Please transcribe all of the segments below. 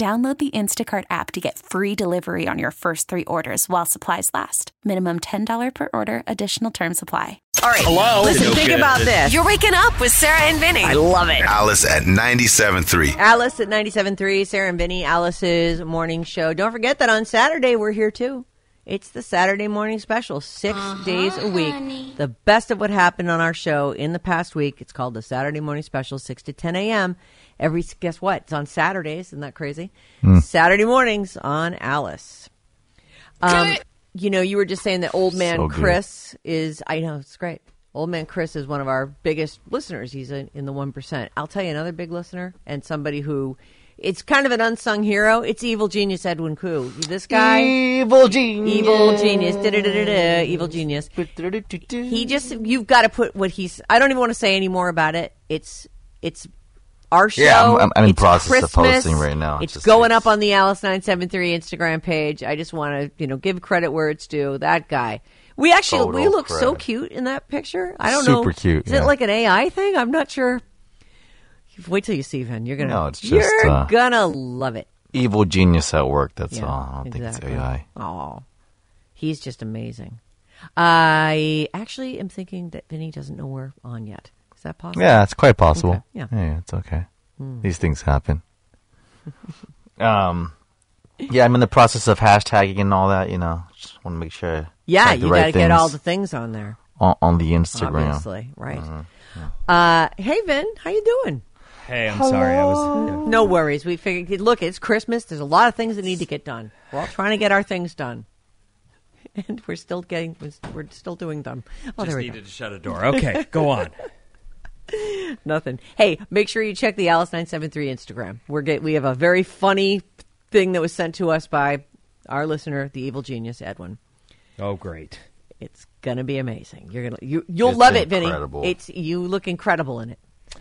Download the Instacart app to get free delivery on your first three orders while supplies last. Minimum $10 per order, additional term supply. All right. Hello? Listen, No think good. about this. You're waking up with Sarah and Vinny. I love it. Alice at 97.3. Alice at 97.3, Sarah and Vinny, Alice's morning show. Don't forget that on Saturday we're here too. It's the Saturday morning special, 6 days a week. The best of what happened on our show in the past week. It's called the Saturday morning special, 6 to 10 a.m. Every, guess what? It's on Saturdays. Isn't that crazy? Saturday mornings on Alice. Um, you know, you were just saying that old man So. Chris is, I know, it's great. Old man Chris is one of our biggest listeners. He's in, in the 1%. I'll tell you another big listener and somebody who, it's kind of an unsung hero. It's evil genius Edwin Koo. This guy, Evil genius. evil genius, da-da-da-da-da, evil genius. He just, you've got to put what he's, I don't even want to say any more about it. It's, it's our show. Yeah, I'm- I'm- I'm in It's process of Christmas. posting right now. It's Just- going it's- up on the Alice nine seven three Instagram page. I just want to you know give credit where it's due. That guy. We actually we Total look so cute in that picture. I don't know. Super cute, Is yeah. it like an AI thing? I'm not sure. Wait till you see Ven. You're gonna. No, it's just, you're uh, gonna love it. Evil genius at work. That's Yeah, all. I don't think it's AI. Oh, he's just amazing. I actually am thinking that Vinny doesn't know we're on yet. Is that possible? Yeah, it's quite possible. Okay, yeah. Hmm. it's okay. These things happen. um, yeah, I'm in the process of hashtagging and all that. You know, just want to make sure. Yeah, you right got to get all the things on there. on, on the Instagram. Obviously, right. Mm-hmm. Uh, hey, Vin, how you doing? Hey, I'm sorry. I was. No worries. We figured, look, it's Christmas. There's a lot of things that need to get done. We're all trying to get our things done. And we're still getting, we're still doing them. Oh, Just there we needed to shut a door. Okay, go on. Nothing. Hey, make sure you check the Alice973 Instagram. We're get, we have a very funny thing that was sent to us by our listener, the evil genius, Edwin. Oh, great. It's gonna be amazing. You're gonna you you'll It's love it, Vinny. It's you look incredible in it.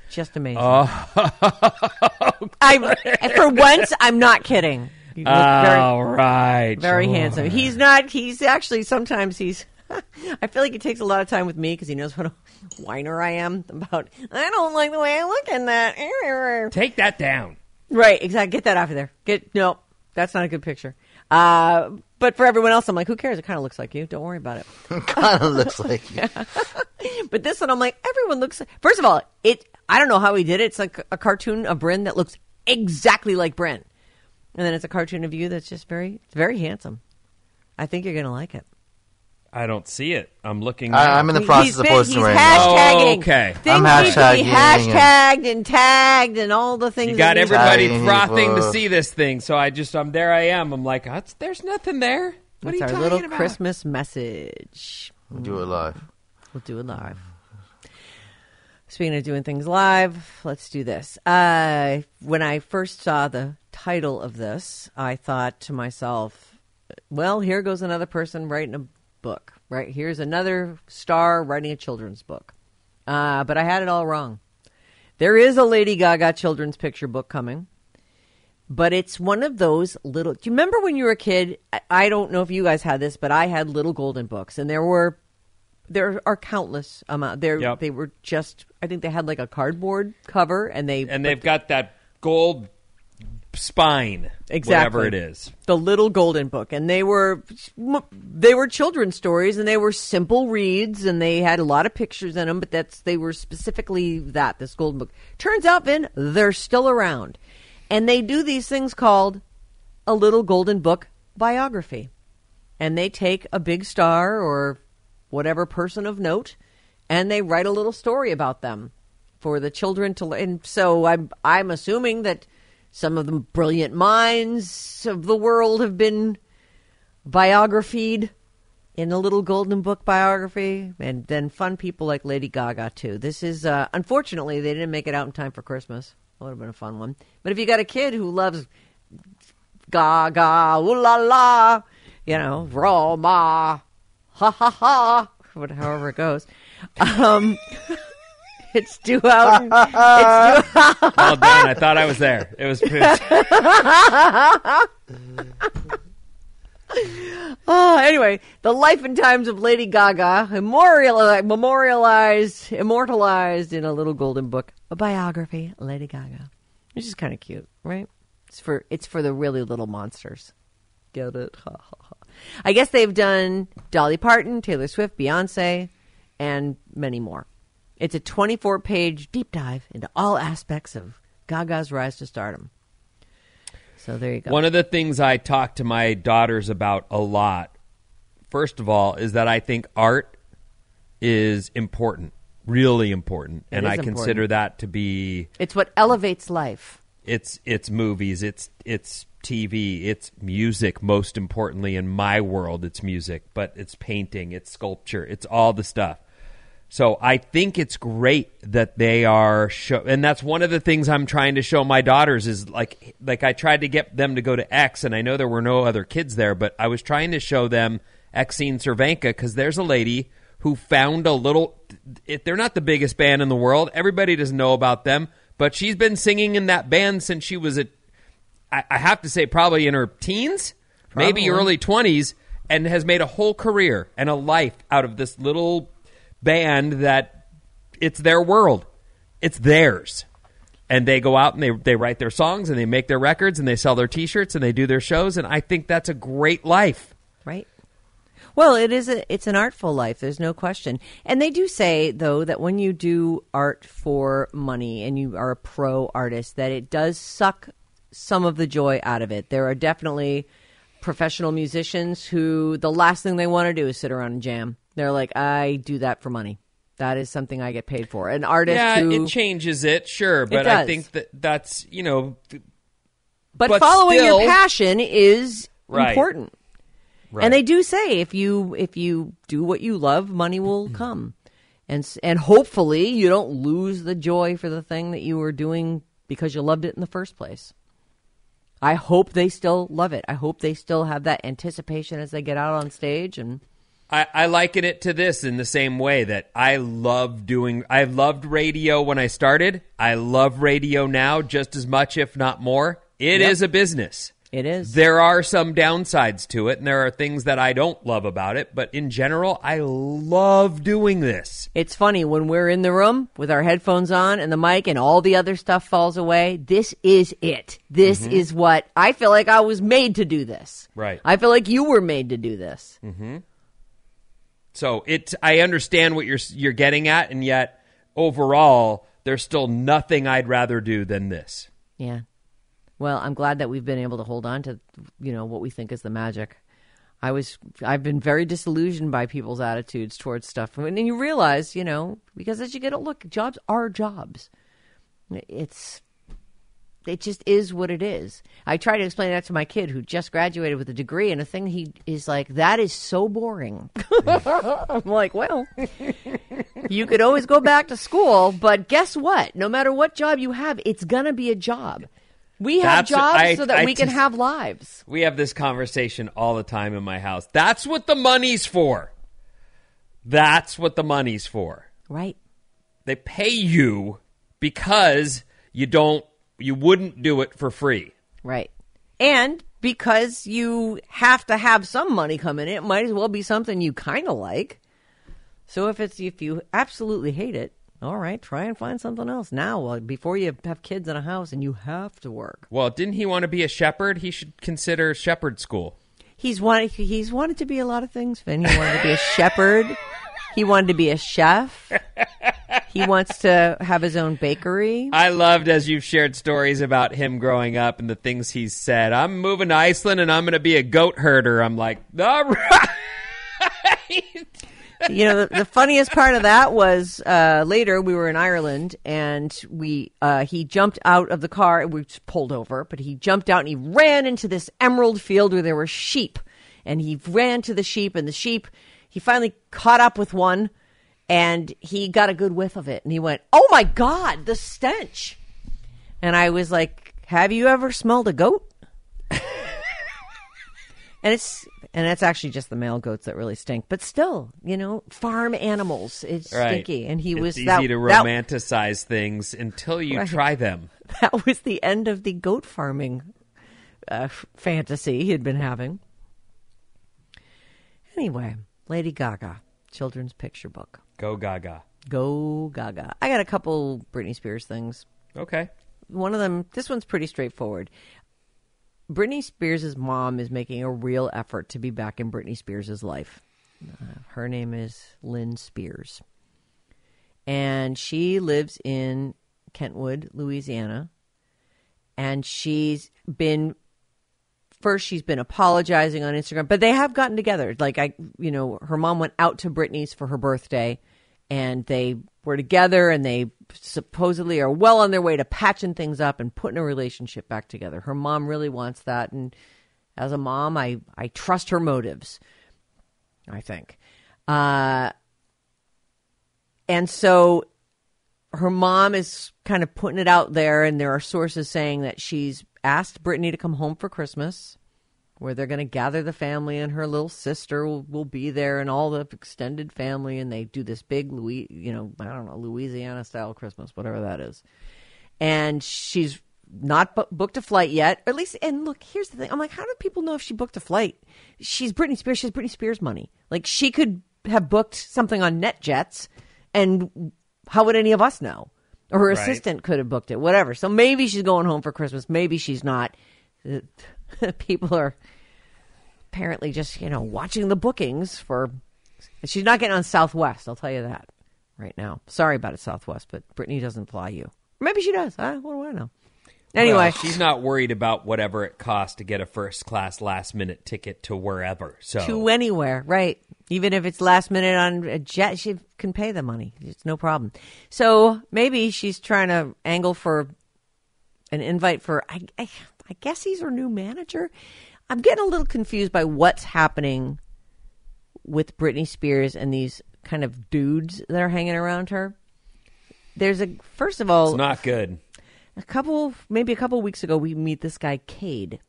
Just amazing. Oh, I for once I'm not kidding. You very all right. very Sure. handsome. He's not. He's actually sometimes he's. I feel like he takes a lot of time with me because he knows what a whiner I am about. I don't like the way I look in that. Take that down. Right, exactly. Get that off of there. Get no. That's not a good picture. Uh, but for everyone else, I'm like, who cares? It kind of looks like you. Don't worry about it. kind of looks like. You. but this one, I'm like, everyone looks. First of all, it. I don't know how he did it. It's like a cartoon of Bryn that looks exactly like Bryn, and then it's a cartoon of you that's just very, it's very handsome. I think you're gonna like it. I don't see it. I'm looking. I, I'm in the He- process he's of been- posting he's right now. hashtagging. Oh, okay. Things I'm need to be hashtagging hashtagged and tagged and all the things. You got everybody frothing to see this thing, so I just, I'm there. I am. I'm like, "That's- there's nothing there. What That's are you our talking little about? Christmas message. We'll do it live. We'll do it live. Speaking of doing things live, let's do this. Uh, when I first saw the title of this, I thought to myself, well, here goes another person writing a book, right? Here's another star writing a children's book. Uh, but I had it all wrong. There is a Lady Gaga children's picture book coming, but it's one of those little. Do you remember when you were a kid? I, I don't know if you guys had this, but I had little golden books, and there were there are countless amount. There Yep. they were just. I think they had like a cardboard cover, and they and they've got that gold spine, Exactly. whatever it is. the little golden book and they were they were children's stories and they were simple reads and they had a lot of pictures in them but that's they were specifically that this golden book turns out Vin they're still around and they do these things called a little golden book biography and they take a big star or whatever person of note and they write a little story about them for the children to and so i'm i'm assuming that some of the brilliant minds of the world have been biographied in a little golden book biography and then fun people like lady gaga too. This is uh unfortunately they didn't make it out in time for christmas. That would have been a fun one. But if you got a kid who loves gaga ooh la la you know roma ha ha ha what- however it goes um it's due out in- it's due Well done. I thought I was there. It was. Oh, anyway, the life and times of Lady Gaga, memorialized, memorialized, immortalized in a little golden book, a biography, Lady Gaga, which is kind of cute, right? It's for it's for the really little monsters. Get it? Ha, ha. I guess they've done Dolly Parton, Taylor Swift, Beyonce, and many more. It's a 24 page deep dive into all aspects of Gaga's rise to stardom. So there you go. One of the things I talk to my daughters about a lot, first of all, is that I think art is important, really important, and is I consider that to be it's what elevates life. it's it's movies, it's it's TV, it's music. Most importantly, in my world, it's music, but it's painting, it's sculpture, it's all the stuff. So I think it's great that they are show, and that's one of the things I'm trying to show my daughters is like like I tried to get them to go to X, and I know there were no other kids there, but I was trying to show them Exene Cervenka because there's a lady who found a little. It, they're not the biggest band in the world. Everybody doesn't know about them, but she's been singing in that band since she was a I, I have to say probably in her teens, maybe early twenties, and has made a whole career and a life out of this little band that it's their world, it's theirs, and they go out and they they write their songs and they make their records and they sell their T-shirts and they do their shows, and I think that's a great life. right? Well, it is a it's an artful life. There's no question. And they do say though that when you do art for money and you are a pro artist, that it does suck some of the joy out of it. There are definitely professional musicians who the last thing they want to do is sit around and jam. They're like, I do that for money. That is something I get paid for. An artist yeah, who, it changes it, sure, but I does. think that that's you know but, but following still- your passion is Right. important. Right. And they do say if you if you do what you love, money will mm-hmm. come, and and hopefully you don't lose the joy for the thing that you were doing because you loved it in the first place. I hope they still love it. I hope they still have that anticipation as they get out on stage and I, I liken it to this in the same way that I love doing. I loved radio when I started. I love radio now just as much, if not more. It is Yep. a business. It is. There are some downsides to it, and there are things that I don't love about it. But in general, I love doing this. It's funny when we're in the room with our headphones on and the mic and all the other stuff falls away. This is it. This is what I feel like I was made to do this. Right. I feel like you were made to do this. Hmm. So it, I understand what you're you're getting at, and yet overall, there's still nothing I'd rather do than this. Yeah. Well, I'm glad that we've been able to hold on to, you know, what we think is the magic. I was, I've been very disillusioned by people's attitudes towards stuff, and you realize, you know, because as you get, a look, jobs are jobs. It's, it just is what it is. I try to explain that to my kid who just graduated with a degree, and a thing he is like, that is so boring. I'm like, well, you could always go back to school, but guess what? No matter what job you have, it's gonna be a job. We have That's- jobs I- so that I we can just- have lives. We have this conversation all the time in my house. That's what the money's for. That's what the money's for. Right. They pay you because you don't you wouldn't do it for free. Right. And because you have to have some money coming in, it might as well be something you kind of like. So if it's if you absolutely hate it, All right, try and find something else now. Well, before you have kids in a house and you have to work. Well, didn't he want to be a shepherd? He should consider shepherd school. He's wanted. He's wanted to be a lot of things. Finn. He wanted to be a shepherd. He wanted to be a chef. He wants to have his own bakery. I loved as you've shared stories about him growing up and the things he's said. I'm moving to Iceland and I'm going to be a goat herder. I'm like, all right. you know, the, the funniest part of that was uh, later we were in Ireland and we uh, he jumped out of the car. And we pulled over, but he jumped out and he ran into this emerald field where there were sheep, and he ran to the sheep, and the sheep. He finally caught up with one, and he got a good whiff of it, and he went, "Oh my god, the stench!" And I was like, "Have you ever smelled a goat?" and it's and it's actually just the male goats that really stink. But still, you know, farm animals, it's Right. stinky. And he it's was easy that, to that- romanticize things until you Right. try them. That, was the end of the goat farming uh, fantasy he had been having. Anyway, Lady Gaga, children's picture book. Go Gaga. Go Gaga. I got a couple Britney Spears things. Okay. one of them this one's pretty straightforward britney spears' mom is making a real effort to be back in britney spears' life. Uh, her name is lynne spears. And she lives in kentwood louisiana. And she's been first she's been apologizing on instagram but they have gotten together. Like i you know her mom went out to britney's for her birthday and they were together and they supposedly are well on their way to patching things up and putting a relationship back together. Her mom really wants that and as a mom i i trust her motives i think. Uh and so her mom is kind of putting it out there, and there are sources saying that she's asked Britney to come home for Christmas, where they're going to gather the family, and her little sister will, will be there, and all the extended family, and they do this big Louis, you know, I don't know, Louisiana style Christmas, whatever that is. And she's not bu- booked a flight yet, or at least. And look, here's the thing: I'm like, how do people know if she booked a flight? She's Britney Spears. She has Britney Spears money. Like she could have booked something on NetJets, and how would any of us know? Or her Right. assistant could have booked it, whatever. So maybe she's going home for Christmas. Maybe she's not. Uh, People are apparently just you know watching the bookings for. She's not getting on Southwest. I'll tell you that right now. Sorry about it, Southwest, but Britney doesn't fly you. Maybe she does. Huh? What do I know? Anyway, Well, she's not worried about whatever it costs to get a first class last minute ticket to wherever. So to anywhere, right? Even if it's last minute on a jet, she can pay the money. It's no problem. So maybe she's trying to angle for an invite for. I, I, I guess he's her new manager. I'm getting a little confused by what's happening with Britney Spears and these kind of dudes that are hanging around her. There's a first of all, it's not good. a couple maybe a couple weeks ago we meet this guy Cade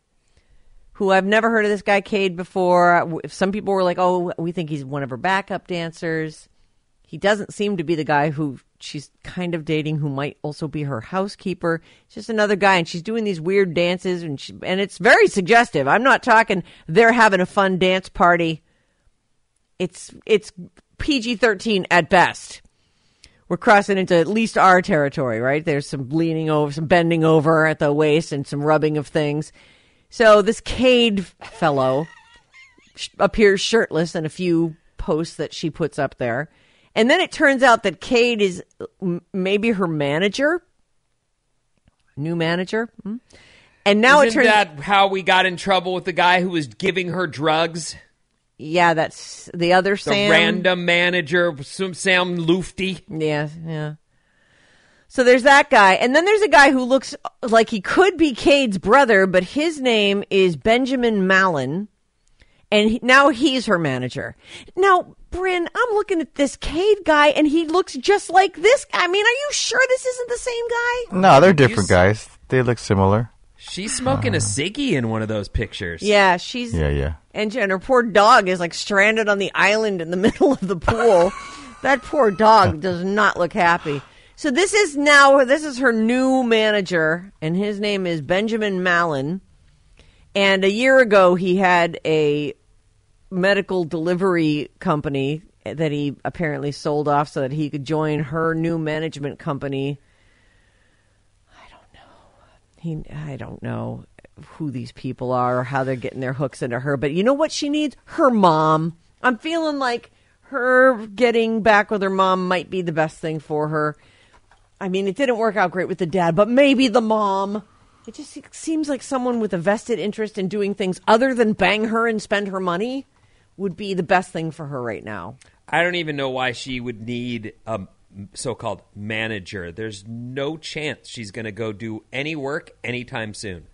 who I've never heard of this guy Cade before some people were like oh we think he's one of her backup dancers he doesn't seem to be the guy who she's kind of dating who might also be her housekeeper. It's just another guy and she's doing these weird dances and she, and it's very suggestive. I'm not talking they're having a fun dance party. It's it's PG-13 at best. We're crossing into at least our territory, right? There's some leaning over, some bending over at the waist, and some rubbing of things. So this Cade fellow appears shirtless in a few posts that she puts up there, and then it turns out that Cade is maybe her manager, new manager, Hmm? and now it Isn't turns that how we got in trouble with the guy who was giving her drugs? yeah, that's the other The Sam. random manager, Sam Lutfi. Yeah, yeah. So there's that guy, and then there's a guy who looks like he could be Cade's brother, but his name is Benjamin Mallon, and he, now he's her manager. Now, Bryn, I'm looking at this Cade guy, and he looks just like this. I mean, are you sure this isn't the same guy? No, they're different You guys. They look similar. She's smoking a uh, ciggy in one of those pictures. Yeah, she's Yeah, yeah. and, and her poor dog is like stranded on the island in the middle of the pool. that poor dog does not look happy. So this is now this is her new manager, and his name is Benjamin Mallon. And a year ago, he had a medical delivery company that he apparently sold off so that he could join her new management company. I don't know. He I don't know who these people are or how they're getting their hooks into her, but you know what she needs? Her mom. I'm feeling like her getting back with her mom might be the best thing for her. I mean, it didn't work out great with the dad, but maybe the mom. It just seems like someone with a vested interest in doing things other than bang her and spend her money would be the best thing for her right now. I don't even know why she would need a so-called manager. There's no chance she's going to go do any work anytime soon.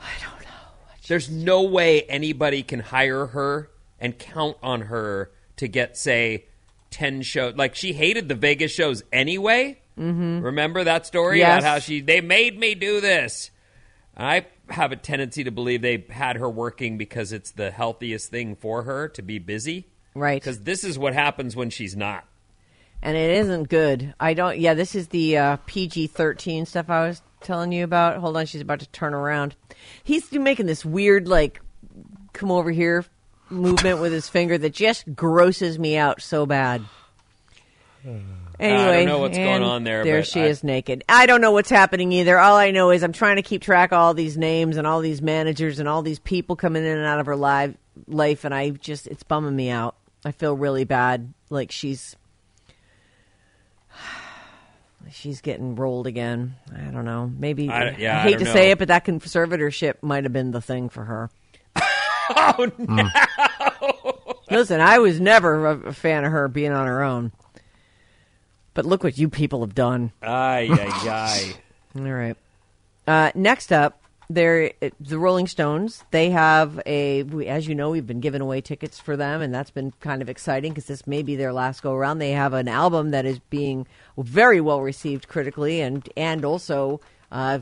I don't know. There's no way anybody can hire her and count on her to get, say, 10 shows. Like, she hated the Vegas shows anyway. Mm-hmm. Remember that story Yes. about how she, they made me do this. I have a tendency to believe they had her working because it's the healthiest thing for her to be busy. Right. Because this is what happens when she's not. and it isn't good. I don't. Yeah, this is the uh, PG thirteen stuff I was telling you about. Hold on, she's about to turn around. He's making this weird like come over here movement with his finger that just grosses me out so bad. Anyway, I don't know what's going on there, There she I- is naked. I don't know what's happening either. All I know is I'm trying to keep track of all these names and all these managers and all these people coming in and out of her live life, and I just it's bumming me out. I feel really bad. Like she's she's getting rolled again. I don't know. Maybe I- yeah, I hate don't to say it, but that conservatorship might have been the thing for her. Oh, no. Listen, I was never a fan of her being on her own. But look what you people have done. Ay, ay, ay. All right. Uh, next up, there the Rolling Stones. They have a, we- as you know, we've been giving away tickets for them, and that's been kind of exciting because this may be their last go around. They have an album that is being very well received critically, and and also uh,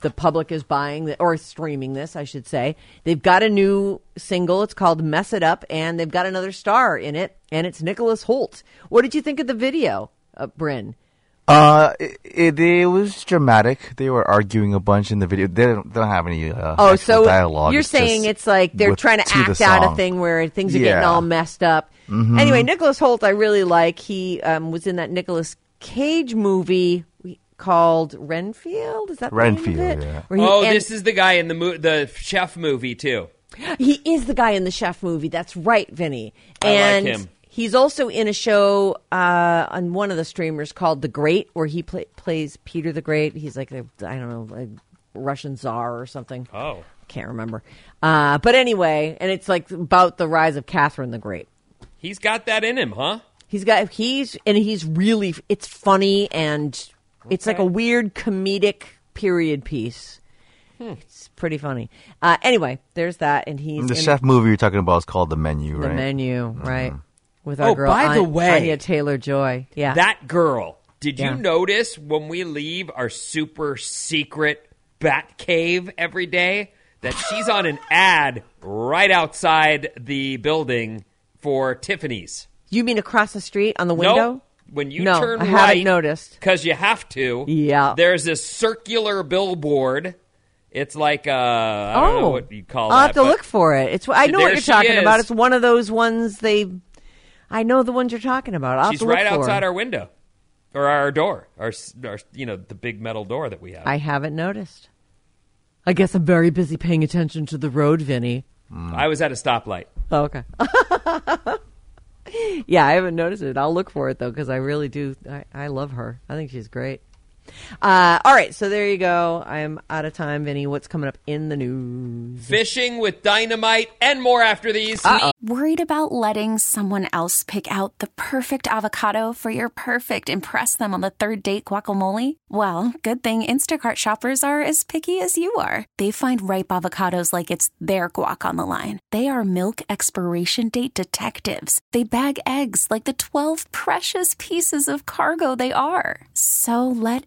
the public is buying the, or streaming this, I should say. They've got a new single. It's called "Mess It Up," and they've got another star in it, and it's Nicholas Hoult. What did you think of the video, uh, Bryn? Uh, it, it, it was dramatic. They were arguing a bunch in the video. They don't, they don't have any. Uh, Oh, so dialogue. you're It's saying it's like they're trying to, to act out a thing where things are getting Yeah. Mm-hmm. all messed up. Anyway, Nicholas Hoult, I really like. He um, was in that Nicolas Cage movie called Renfield. Is that the name of Renfield, it? yeah. He- Oh, and this is the guy in the mo- the chef movie too. he is the guy in the chef movie. That's right, Vinny. I like And him. He's also in a show uh, on one of the streamers called The Great, where he pla plays Peter the Great. He's like a I don't know, a Russian czar or something. Oh, can't remember. Uh, but anyway, and it's like about the rise of Catherine the Great. he's got that in him, huh? He's got he's and he's really it's funny and it's like a weird comedic period piece. It's pretty funny. Uh, anyway, there's that, and he's The in chef movie you're talking about is called The Menu, the right? menu, right? With our Oh, girl, by the An- way- Anya Taylor Joy. Yeah, That girl. Did Yeah. you notice when we leave our super secret bat cave every day that she's on an ad right outside the building for Tiffany's? you mean across the street on the window? Nope. When you No, turn I right, haven't noticed. because you have to. Yeah. There's this circular billboard. It's like uh, I don't know what you call Oh. I'll that. have to look for it. It's I know what you're talking about. It's one of those ones they. I know the ones you're talking about. I'll She's right outside her. our window, or our door, our, our you know the big metal door that we have. I haven't noticed. I guess I'm very busy paying attention to the road, Vinny. Mm. I was at a stoplight. Oh, okay. yeah, I haven't noticed it. I'll look for it though because I really do. I, I love her. I think she's great. Uh, all right, so there you go. I'm out of time, Vinny. What's coming up in the news? Fishing with dynamite and more after these. Worried about letting someone else pick out the perfect avocado for your perfect impress them on the third date guacamole? Well, good thing Instacart shoppers are as picky as you are. They find ripe avocados like it's their guac on the line. They are milk expiration date detectives. They bag eggs like the 12 precious pieces of cargo they are. So let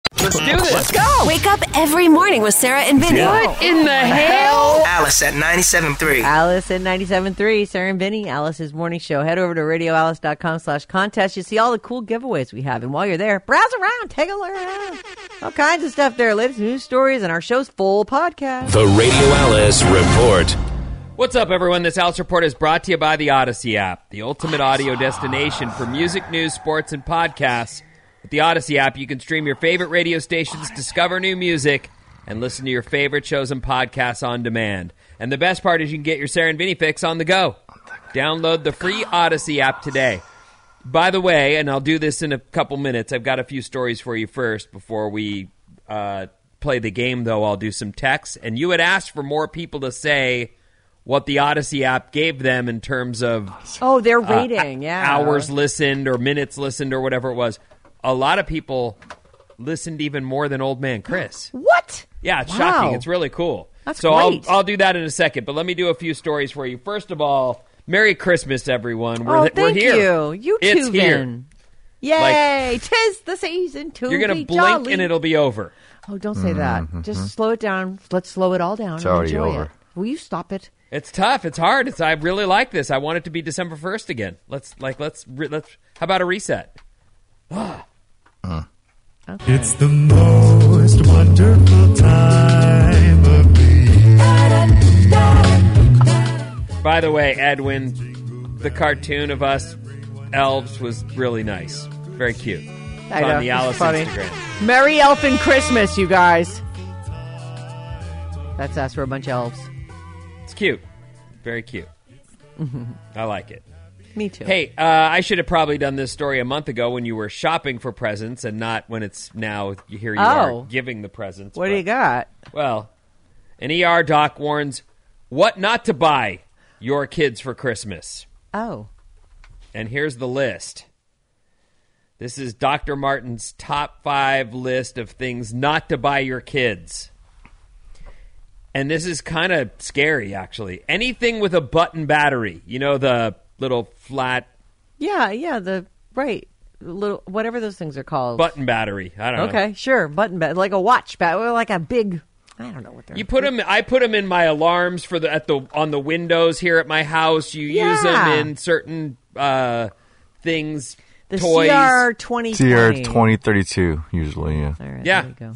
Let's do this. Let's go. Wake up every morning with Sarah and Vinny. What in the hell? Alice at 97.3. Alice at 97.3, Sarah and Vinny, Alice's morning show. Head over to radioalice.com slash contest. You see all the cool giveaways we have. And while you're there, browse around, take a look around. All kinds of stuff there. Latest news stories and our show's full podcast. The Radio Alice Report. What's up, everyone? This Alice Report is brought to you by the Audacy app, the ultimate audio destination for music, news, sports, and podcasts. With the Audacy app, you can stream your favorite radio stations, discover new music, and listen to your favorite shows and podcasts on demand. And the best part is you can get your Sarah and Vinny fix on the go. Download the free Audacy app today. By the way, and I'll do this in a couple minutes, I've got a few stories for you first before we uh, play the game, though. I'll do some texts. And you had asked for more people to say what the Audacy app gave them in terms of Oh, their rating, yeah. hours listened or minutes listened or whatever it was. A lot of people listened even more than Old Man Chris. What? Yeah, it's Wow. shocking. It's really cool. That's so great. I'll I'll do that in a second, but let me do a few stories for you. First of all, Merry Christmas, everyone. We're oh, th- we're thank here. you. You too, It's here. Vin. Yay! Tis the season to You're gonna be blink jolly. and it'll be over. Oh, don't say that. Mm-hmm, mm-hmm. Just slow it down. Let's slow it all down. It's and already enjoy over. It. Will you stop it? It's tough. It's hard. It's I really like this. I want it to be December first again. Let's like let's re- let's. How about a reset? Ah. Okay. It's the most wonderful time of the By the way, Edwin, the cartoon of us elves was really nice. Very cute. It's I know, on the Alice funny. Instagram. Merry Elfin Christmas, you guys. That's us. We're a bunch of elves. It's cute. Very cute. I like it. Me too. Hey, uh, I should have probably done this story a month ago when you were shopping for presents and not when it's now here you Oh. are giving the presents. what do you got? Well, an ER doc warns what not to buy your kids for Christmas. Oh, And here's the list. This is Dr. Martin's top five list of things not to buy your kids. And this is kind of scary, actually. Anything with a button battery, you know, the little flat yeah, yeah. The right little whatever those things are called. button battery. I don't know. Okay, sure. Button bat like a watch bat, or like a big. I don't know what they're. You put them. I put them in my alarms for the at the on the windows here at my house. You use them in certain uh, things, the toys. CR twenty CR 2032, usually, yeah. All right, Yeah. There you go.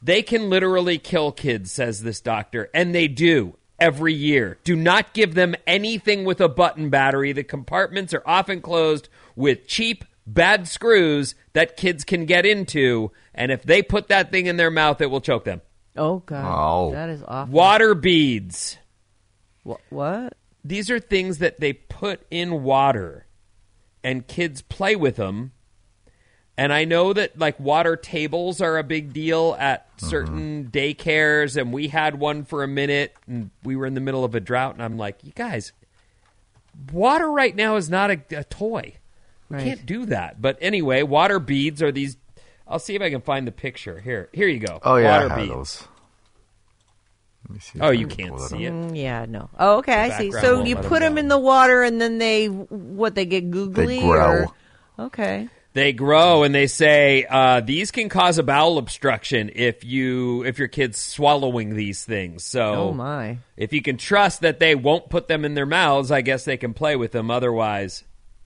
They can literally kill kids, says this doctor, and they do every year. Do not give them anything with a button battery. The compartments are often closed with cheap, bad screws that kids can get into, and if they put that thing in their mouth, it will choke them. Oh god, Oh. that is awful. Water beads. Wha- what? These are things that they put in water, and kids play with them. And I know that like water tables are a big deal at certain daycares, and we had one for a minute, and we were in the middle of a drought, and I'm like, you guys, water right now is not a, a toy. We Right. can't do that. But anyway, water beads are these. I'll see if I can find the picture. Here, here you go. Oh, yeah, water I beads. those. Let me see Oh, you can can't see up. it. Mm, yeah, no. Oh, okay, I see. So you put them know. in the water, and then they what? They get googly. They grow. Or, okay. They grow and they say uh, these can cause a bowel obstruction if you if your kid's swallowing these things. So Oh my. if you can trust that they won't put them in their mouths, I guess they can play with them. Otherwise,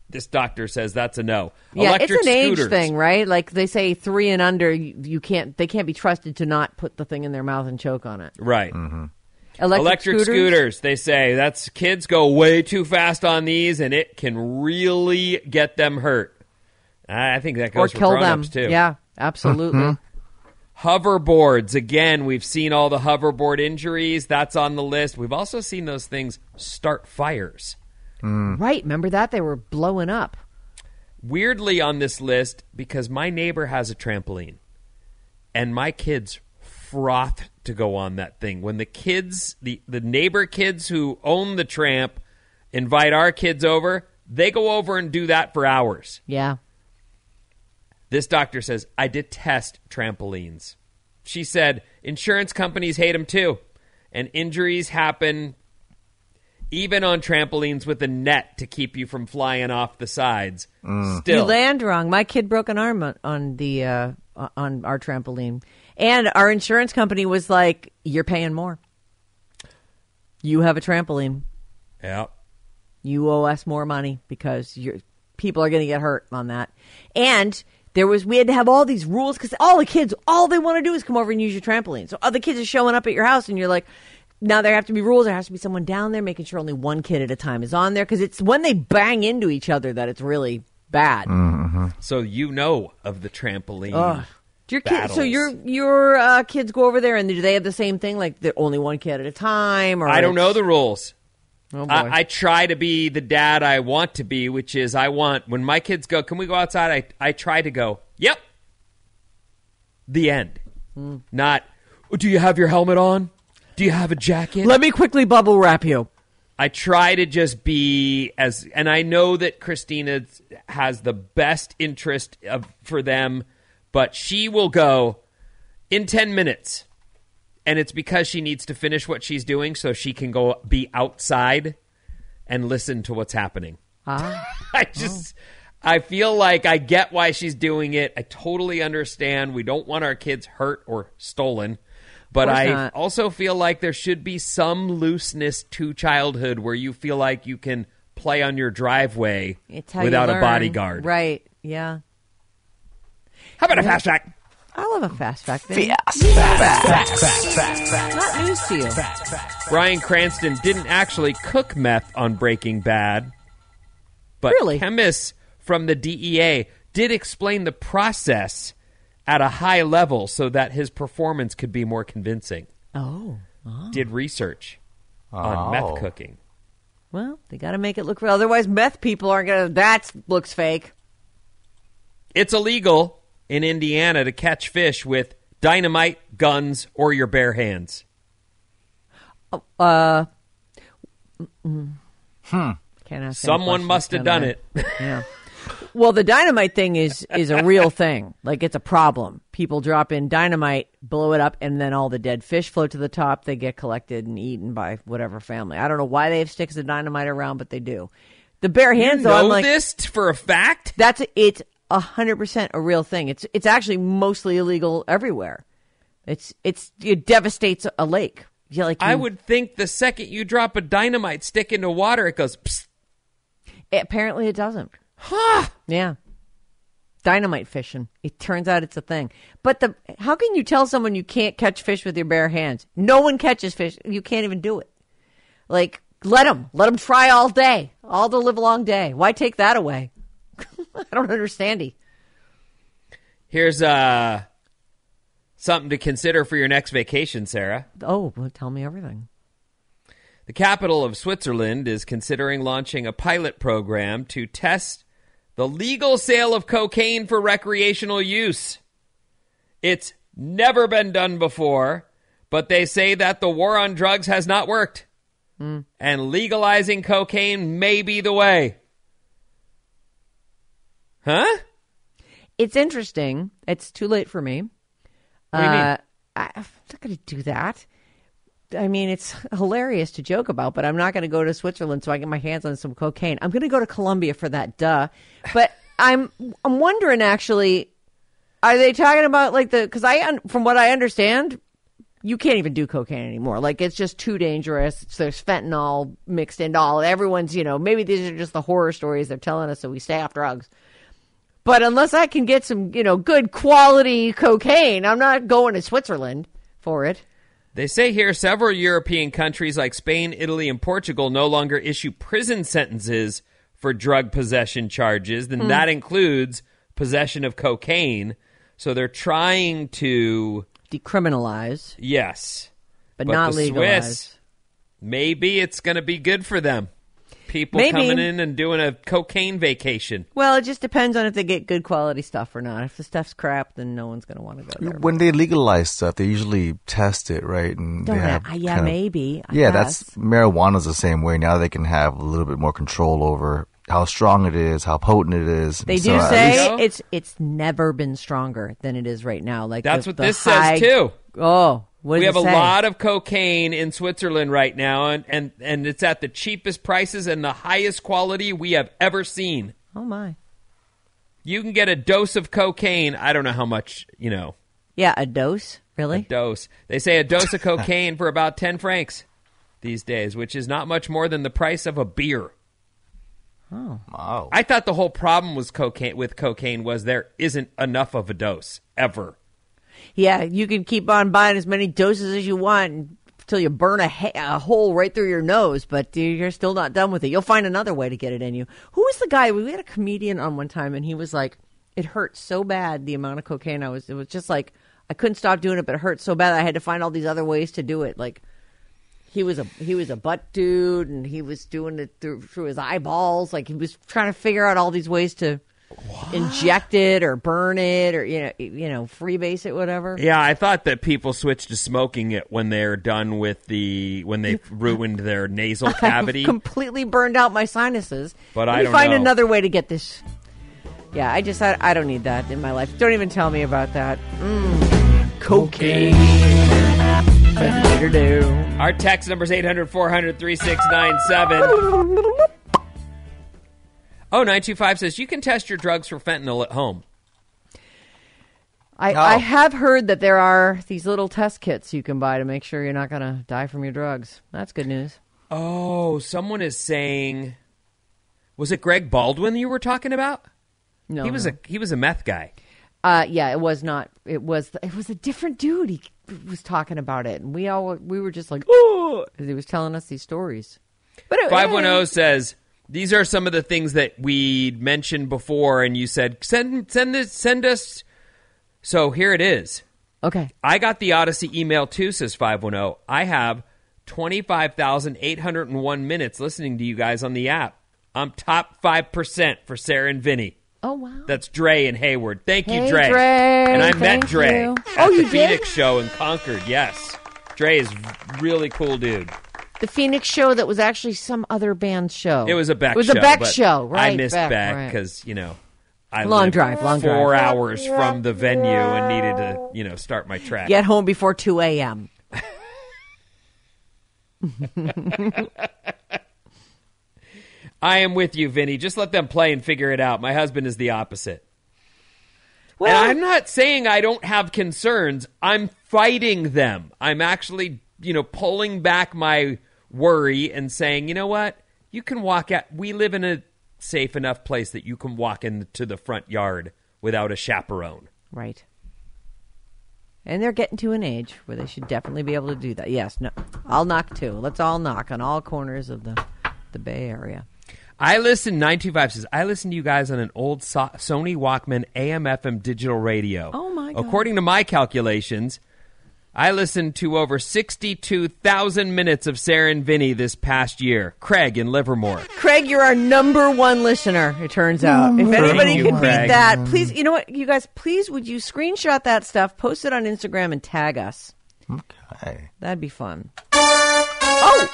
this doctor says that's a no. Yeah, Electric it's an age scooters. thing, right? Like they say, three and under, you, you can't. They can't be trusted to not put the thing in their mouth and choke on it. right? Electric, scooters? they say that's kids go way too fast on these and it can really get them hurt. I think that or goes for kill them. too. Yeah, absolutely. Mm-hmm. Hoverboards, again, we've seen all the hoverboard injuries. That's on the list. We've also seen those things start fires. Mm. Right. Remember that they were blowing up. Weirdly on this list, because my neighbor has a trampoline and my kids froth to go on that thing. When the kids, the, the neighbor kids who own the tramp invite our kids over, they go over and do that for hours. Yeah. This doctor says, I detest trampolines. She said, insurance companies hate them too. And injuries happen even on trampolines with a net to keep you from flying off the sides. You Still, land wrong. My kid broke an arm on, on the uh, on our trampoline, and our insurance company was like, "You're paying more. You have a trampoline. yeah. You owe us more money because your people are going to get hurt on that." And there was we had to have all these rules because all the kids, all they want to do is come over and use your trampoline. So other kids are showing up at your house, and you're like. Now there have to be rules. There has to be someone down there making sure only one kid at a time is on there because it's when they bang into each other that it's really bad. So you know of the trampoline. Ugh. Do your kids? So your your uh, kids go over there, and do they have the same thing? Like they're only one kid at a time, or I don't know the rules. Oh. I, I try to be the dad I want to be, which is I want when my kids go, can we go outside? I I try to go, yep. The end. Hmm. Not, do you have your helmet on? Do you have a jacket? Let me quickly bubble wrap you. I try to just be as, and I know that Christina has the best interest of, for them, but she will go in 10 minutes. And it's because she needs to finish what she's doing so she can go be outside and listen to what's happening. Ah. I just, I feel like I get why she's doing it. I totally understand. We don't want our kids hurt or stolen. But I not. also feel like there should be some looseness to childhood where you feel like you can play on your driveway how you without a bodyguard. right? Yeah, How about a fast track? I love a fast fact. Vinny. Not news to you. Bryan Cranston didn't actually cook meth on Breaking Bad, but Really? chemists from the DEA did explain the process at a high level so that his performance could be more convincing. Oh, oh. Did research on Oh. meth cooking. well, they got to make it look real. Otherwise, meth people aren't gonna. That looks fake. It's illegal in Indiana to catch fish with dynamite, guns, or your bare hands. Uh, mm, Can't Someone must have done I? it. Yeah. Well, the dynamite thing is is a real thing. Like it's a problem. People drop in dynamite, blow it up, and then all the dead fish float to the top. They get collected and eaten by whatever family. I don't know why they have sticks of dynamite around, but they do. The bare hands, you though, I'm know like, this for a fact? that's it's a hundred percent a real thing. It's it's actually mostly illegal everywhere. It's it's it devastates a lake. Yeah, like I would think the second you drop a dynamite stick into water, it goes. Psst. Apparently, it doesn't. Huh. Yeah. Dynamite fishing. It turns out it's a thing. But the how can you tell someone you can't catch fish with your bare hands? No one catches fish. You can't even do it. Like let them. Let them try all day. All the live long day. Why take that away? I don't understand it. Here's uh something to consider for your next vacation, Sarah. Oh, well, tell me everything. The capital of Switzerland is considering launching a pilot program to test the legal sale of cocaine for recreational use. It's never been done before, but they say that the war on drugs has not worked. And legalizing cocaine may be the way. Huh? It's interesting. It's too late for me. What do you mean? Uh, I, I'm not going to do that. I mean, it's hilarious to joke about, but I'm not going to go to Switzerland so I get my hands on some cocaine. I'm going to go to Colombia for that, duh. But I'm I'm wondering actually, are they talking about like the? Because I un- from what I understand, you can't even do cocaine anymore. Like it's just too dangerous. It's, there's fentanyl mixed into all. Everyone's you know maybe these are just the horror stories they're telling us so we stay off drugs. But unless I can get some, you know, good quality cocaine, I'm not going to Switzerland for it. They say here several European countries like Spain, Italy, and Portugal no longer issue prison sentences for drug possession charges. and Hmm. that includes possession of cocaine. So they're trying to Decriminalize, yes, but, But not legalize. Swiss- maybe it's going to be good for them. People Maybe. coming in and doing a cocaine vacation. Well, it just depends on if they get good quality stuff or not. If the stuff's crap, then no one's going to want to go there. When they legalize stuff, they usually test it, right? And Don't they have uh, yeah, kind of- maybe. I yeah, that's guess. marijuana's the same way. Now they can have a little bit more control over how strong it is, how potent it is. They So do at say least- least- it's it's never been stronger than it is right now. Like That's the- what the this high- says too. Oh, what we does have it a lot of cocaine in Switzerland right now, and, and, and it's at the cheapest prices and the highest quality we have ever seen. Oh my, You can get a dose of cocaine. I don't know how much, you know, yeah, a dose. Really? a Really? dose. They say a dose of cocaine for about 10 francs these days, which is not much more than the price of a beer. Oh. Wow. I thought the whole problem was cocaine with cocaine was there isn't enough of a dose ever. Yeah, you can keep on buying as many doses as you want until you burn a, ha- a hole right through your nose, but you're still not done with it. You'll find another way to get it in you. Who was the guy? We had a comedian on one time, and he was like, "It hurt so bad the amount of cocaine I was. It was just like I couldn't stop doing it, but it hurt so bad I had to find all these other ways to do it. Like he was a he was a butt dude, and he was doing it through through his eyeballs. Like he was trying to figure out all these ways to." Inject it or burn it or you know you know freebase it whatever. Yeah, I thought that people switched to smoking it when they're done with the when they've ruined their nasal cavity. Completely burned out my sinuses. But Let I don't find know. another way to get this. Yeah, I just I, I don't need that in my life. Don't even tell me about that. Mm. Cocaine. Our text number is 800 400 3697. Oh, 925 says you can test your drugs for fentanyl at home. I, No. I have heard that there are these little test kits you can buy to make sure you're not going to die from your drugs. That's good news. Oh, someone is saying Was it Greg Baldwin you were talking about? No, he was no. a he was a meth guy. Uh, yeah, it was not. It was. It was a different dude. He was talking about it, and we all we were just like, oh, as he was telling us these stories. But 510 says these are some of the things that we mentioned before and you said send send this send us So here it is. Okay. I got the Audacy email too, says 510. I have 25,801 minutes listening to you guys on the app. I'm top 5% for Sarah and Vinny. Oh wow. That's Dre and Hayward. Thank you, Hey, Dre. Dre. And I Thank met Dre you. at Oh, the you did? Phoenix show in Concord. Yes. Dre is really cool dude. The Phoenix show that was actually some other band's show. It was a Beck It was show. a Beck show, right? I missed Beck, Beck right. because, you know, I Long lived drive, long four drive. hours from the venue and needed to, you know, start my track. Get home before two a.m. I am with you, Vinny. Just let them play and figure it out. My husband is the opposite. Well, and I'm not saying I don't have concerns. I'm fighting them. I'm actually, you know, pulling back my worry and saying, you know what? You can walk out. We live in a safe enough place that you can walk into the front yard without a chaperone. right. And they're getting to an age where they should definitely be able to do that. Yes, no, I'll knock too. Let's all knock on all corners of the the Bay Area. I listen. Nine two five says I listen to you guys on an old so- Sony Walkman AM/FM digital radio. Oh, my God. According to my calculations, I listened to over sixty-two thousand minutes of Sarah and Vinny this past year. Craig in Livermore. Craig, you're our number one listener. It turns out. If anybody you, could beat Craig. that, please. You know what, you guys? Please, would you screenshot that stuff, post it on Instagram, and tag us? Okay. That'd be fun. Oh,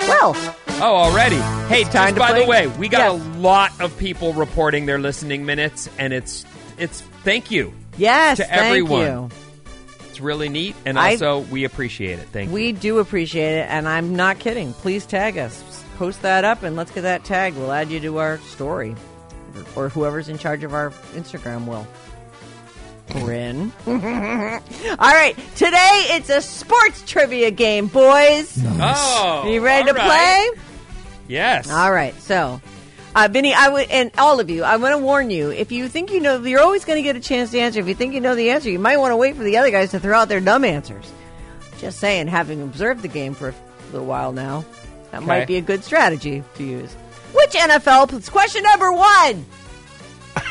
well, Oh, already. Hey, time just to by play? the way, we got Yes. a lot of people reporting their listening minutes, and it's it's thank you. yes, To thank everyone. you. It's really neat, and I- also we appreciate it. Thank you. We do appreciate it, and I'm not kidding. Please tag us. Post that up, and let's get that tag. We'll add you to our story, or, whoever's in charge of our Instagram will. Bryn. All right, today it's a sports trivia game, boys. Oh, Are you ready oh, all to right. play? Yes. All right, so. Uh, Vinny, I would, and all of you, I want to warn you. If you think you know, you're always going to get a chance to answer. If you think you know the answer, you might want to wait for the other guys to throw out their dumb answers. Just saying, having observed the game for a little while now, that Okay. might be a good strategy to use. Which NFL? It's question number one.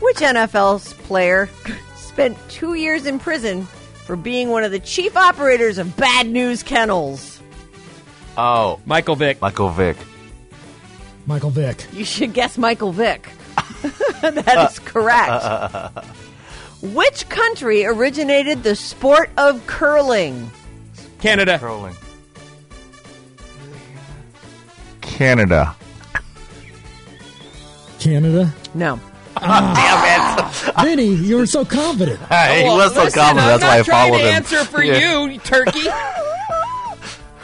Which NFL player spent two years in prison for being one of the chief operators of Bad Newz Kennels? Oh, Michael Vick. Michael Vick. Michael Vick. You should guess Michael Vick. that is uh. correct. Which country originated the sport of curling? Canada. Curling. Canada. Canada. No. Ah. Damn it. Vinny, you were so confident. Hey, he Well, was so listen, confident. I'm That's why I not trying followed to him. answer for Yeah. you, you turkey.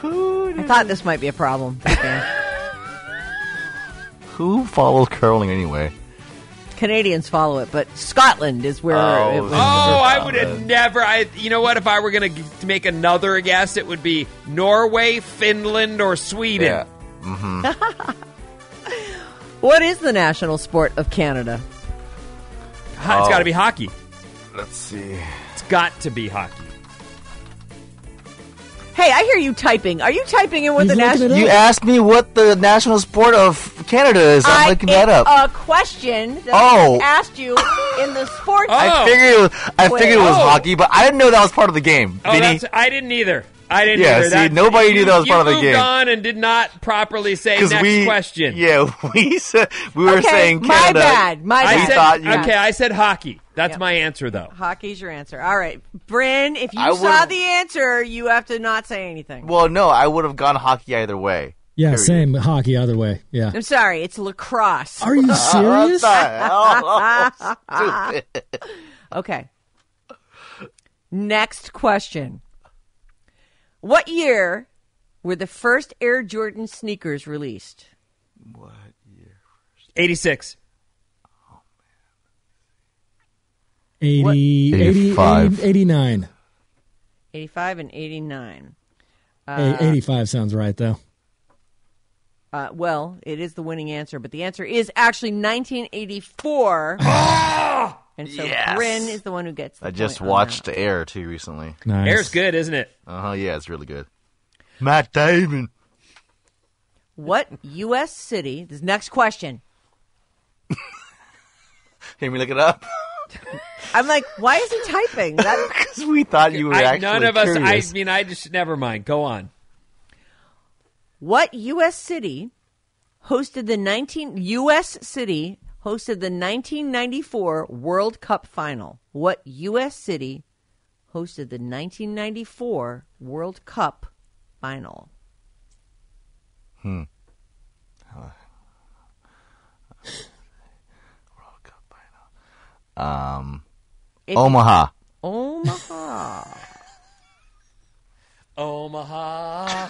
I thought this might be a problem. Back then. Who follows curling anyway? Canadians follow it, but Scotland is where Oh, it was. Oh, I would have never. I. You know what? If I were going to make another guess, it would be Norway, Finland, or Sweden. Yeah. Mm-hmm. What is the national sport of Canada? Ha- It's Oh. got to be hockey. Let's see. It's got to be hockey. Hey, I hear you typing. Are you typing in what He's the national? You asked me what the national sport of Canada is. I'm I, looking that up. A question that Oh. I asked you in the sports. Oh. I figured it was. I figured it was Oh. hockey, but I didn't know that was part of the game. Oh, Vinny, I didn't either. I didn't Yeah, either. see, That- nobody knew that was part of the moved game. on and did not properly say next we question. Yeah, we said we were Okay, saying my bad, my I bad. said thought you- okay. I said hockey. That's Yep. my answer, though. Hockey's your answer. All right, Bryn. If you I saw would've- the answer, you have to not say anything. Well, no, I would have gone hockey either way. Yeah, Period. same hockey either way. Yeah. I'm sorry, it's lacrosse. Are you What serious? the hell? Oh, okay. Next question. What year were the first Air Jordan sneakers released? Eighty-six. 80, 80, 85. 80 89. 85 and 89. Hey, 85 sounds right, though. Uh, well, it is the winning answer, but the answer is actually 1984. And so Yes. Bryn is the one who gets the I just point on watched that. Air too recently. Nice. Air's good, isn't it? Uh huh. Yeah, it's really good. Matt Damon. What U.S. city? This next question. Can we look it up? I'm like, why is he typing? That, Because we thought you were I, actually none of us. curious. I mean, I just never mind. Go on. what U.S. city hosted the 19 U.S. city hosted the 1994 World Cup final? What U.S. city hosted the 1994 World Cup final? Hmm. Uh, World Cup final. Um, If- Omaha. Omaha. Omaha.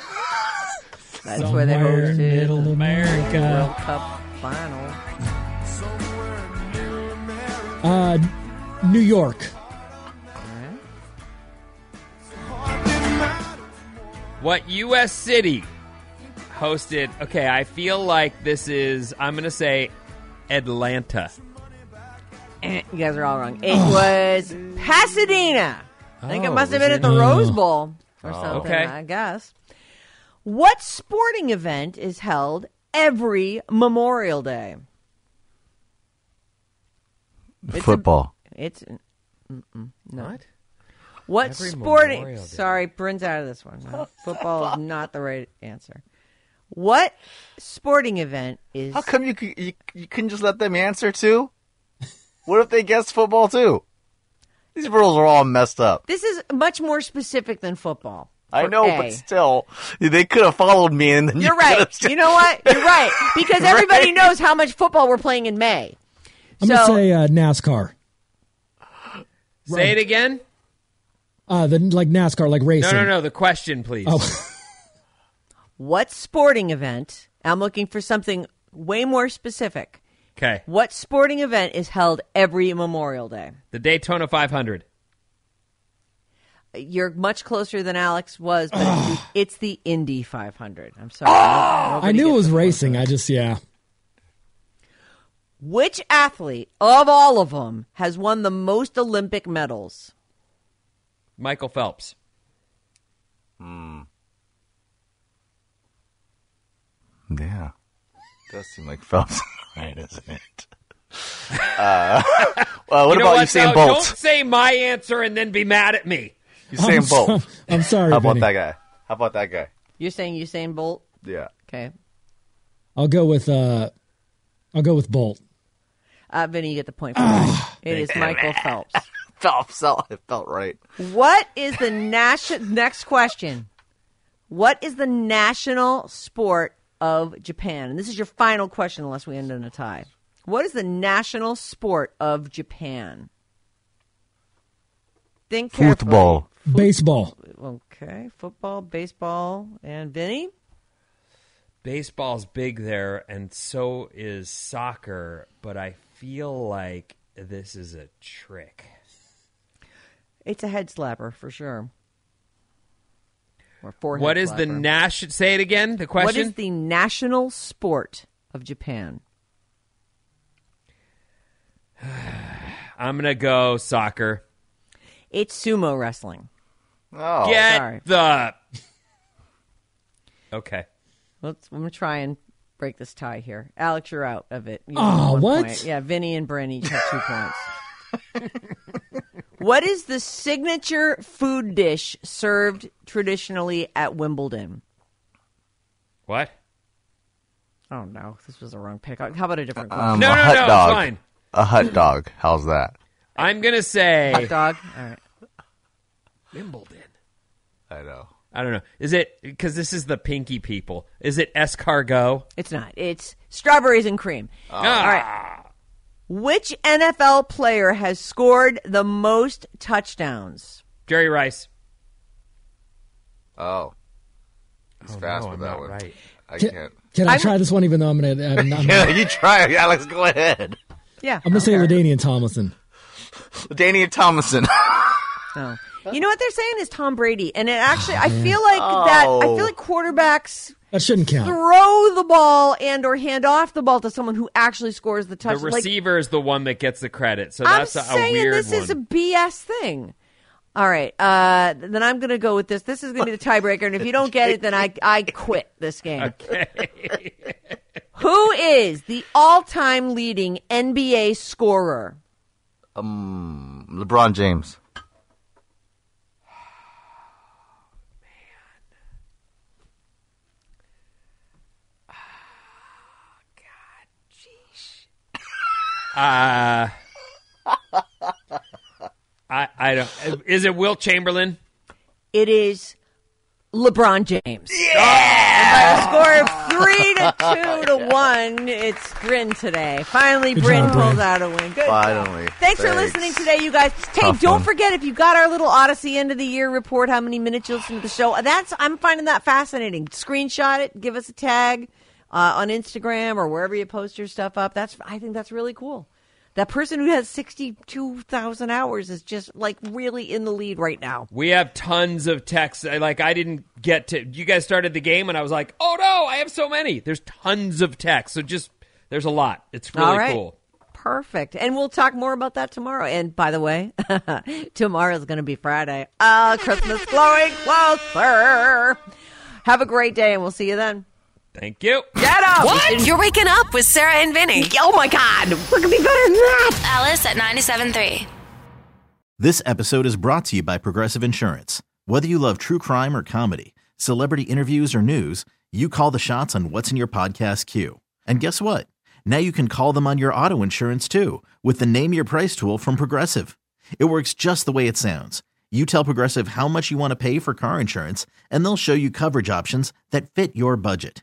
That's where they Somewhere in hosted middle the America. World Cup final. Uh, New York. What U.S. city hosted? Okay, I feel like this is. I'm going to say Atlanta. Eh, You guys are all wrong. It was Pasadena. I think it Oh, must have been it? at the Rose Bowl or Oh. something, Okay. I guess. What sporting event is held every Memorial Day? It's a- Football. It's mm-mm, no. What? What Every sporting? Memorial Day. Sorry, Bryn's out of this one. No, football is not the right answer. What sporting event is? How come you, c- you you couldn't just let them answer too? What if they guessed football too? These rules are all messed up. This is much more specific than football. I know, A. but still, they could have followed me, and then You're you right. just- You know what? You're right because everybody Right. knows how much football we're playing in May. I'm so going to say uh, NASCAR. Say it again. Uh, the like NASCAR, like No, racing. no, no. No. The question, please. Oh, what sporting event? I'm looking for something way more specific. Okay. What sporting event is held every Memorial Day? The Daytona 500. You're much closer than Alex was, but it's, the, it's the Indy 500. I'm sorry. No- nobody I knew it was racing. I just, yeah. Which athlete of all of them has won the most Olympic medals? Michael Phelps. Hmm. Yeah. Does seem like Phelps, right? Isn't it? Uh, well, what you know about what, Usain though? Bolt? Don't say my answer and then be mad at me. Usain I'm so- Bolt. I'm sorry, How about Vinny. that guy? How about that guy? You're saying Usain Bolt? Yeah. Okay. I'll go with uh, I'll go with Bolt. Uh, Vinny, you get the point for that. It is Michael Phelps. Phelps. oh, It felt right. What is the national next question? What is the national sport of Japan? And this is your final question, unless we end in a tie. What is the national sport of Japan? Think carefully. Football. Baseball. Okay, football, baseball, and Vinny. Baseball's big there, and so is soccer, but I feel like this is a trick. It's a head slapper for sure. Or forehead What is the national? Say it again. The question. What is the national sport of Japan? I'm gonna go soccer. It's sumo wrestling. Oh. Get sorry. the. Okay. Let's. I'm gonna try and break this tie here. Alex, you're out of it. You Aw, have one what? point. Yeah, Vinny and Bryn each have two points. what is the signature food dish served traditionally at Wimbledon? What? Oh no, this was a wrong pick. How about a different one? Um, No, a no, hot no, dog. fine. A hot dog. How's that? I'm gonna say Hot dog. All right. Wimbledon. I know. I don't know. Is it because this is the pinky people? Is it escargot? It's not. It's strawberries and cream. Ah. All right. Which NFL player has scored the most touchdowns? Jerry Rice. Oh. He's Oh, fast no, with I'm that one. right. I Can, can't. can I I'm- try this one even though I'm gonna I'm, not, Yeah, I'm you try, Alex. Go ahead. Yeah. I'm gonna say okay. LaDainian Tomlinson. Danny and Thomason. Oh. You know what they're saying is Tom Brady, and it actually I feel like that. I Oh. feel like quarterbacks That shouldn't count. throw the ball and or hand off the ball to someone who actually scores the The touchdown. Like, receiver is the one that gets the credit, so I'm that's a, a saying weird this one. is a BS thing. All right, uh, then I'm going to go with this. This is going to be the tiebreaker, and if you don't get it, then I I quit this game. Okay. Who is the all-time leading NBA scorer? um, LeBron James. Uh, I I don't. Is it Wilt Chamberlain? It is LeBron James. And by a score of three to two to one, it's Bryn today. Finally, Good Bryn job, pulls Bryn. out a win. Good. Finally. Thanks, for listening today, you guys. Hey, Tough don't one. forget if you got our little Audacy end of the year report, how many minutes you listen to the show. That's I'm finding that fascinating. Screenshot it, give us a tag uh, on Instagram or wherever you post your stuff up. That's I think that's really cool. That person who has sixty two thousand hours is just like really in the lead right now. We have tons of texts. I- Like I didn't get to. You guys started the game, and I was like, "Oh no, I have so many." There's tons of texts, so just there's a lot. It's really All right. cool. Perfect. And we'll talk more about that tomorrow. And by the way, tomorrow's going to be Friday. Ah, Christmas glowing closer. Have a great day, and we'll see you then. Thank you. Get up! What? You're waking up with Sarah and Vinny. Oh my God! What could be better than that! Alice at 97.3. This episode is brought to you by Progressive Insurance. Whether you love true crime or comedy, celebrity interviews or news, you call the shots on what's in your podcast queue. And guess what? Now you can call them on your auto insurance too with the Name Your Price tool from Progressive. It works just the way it sounds. You tell Progressive how much you want to pay for car insurance, and they'll show you coverage options that fit your budget.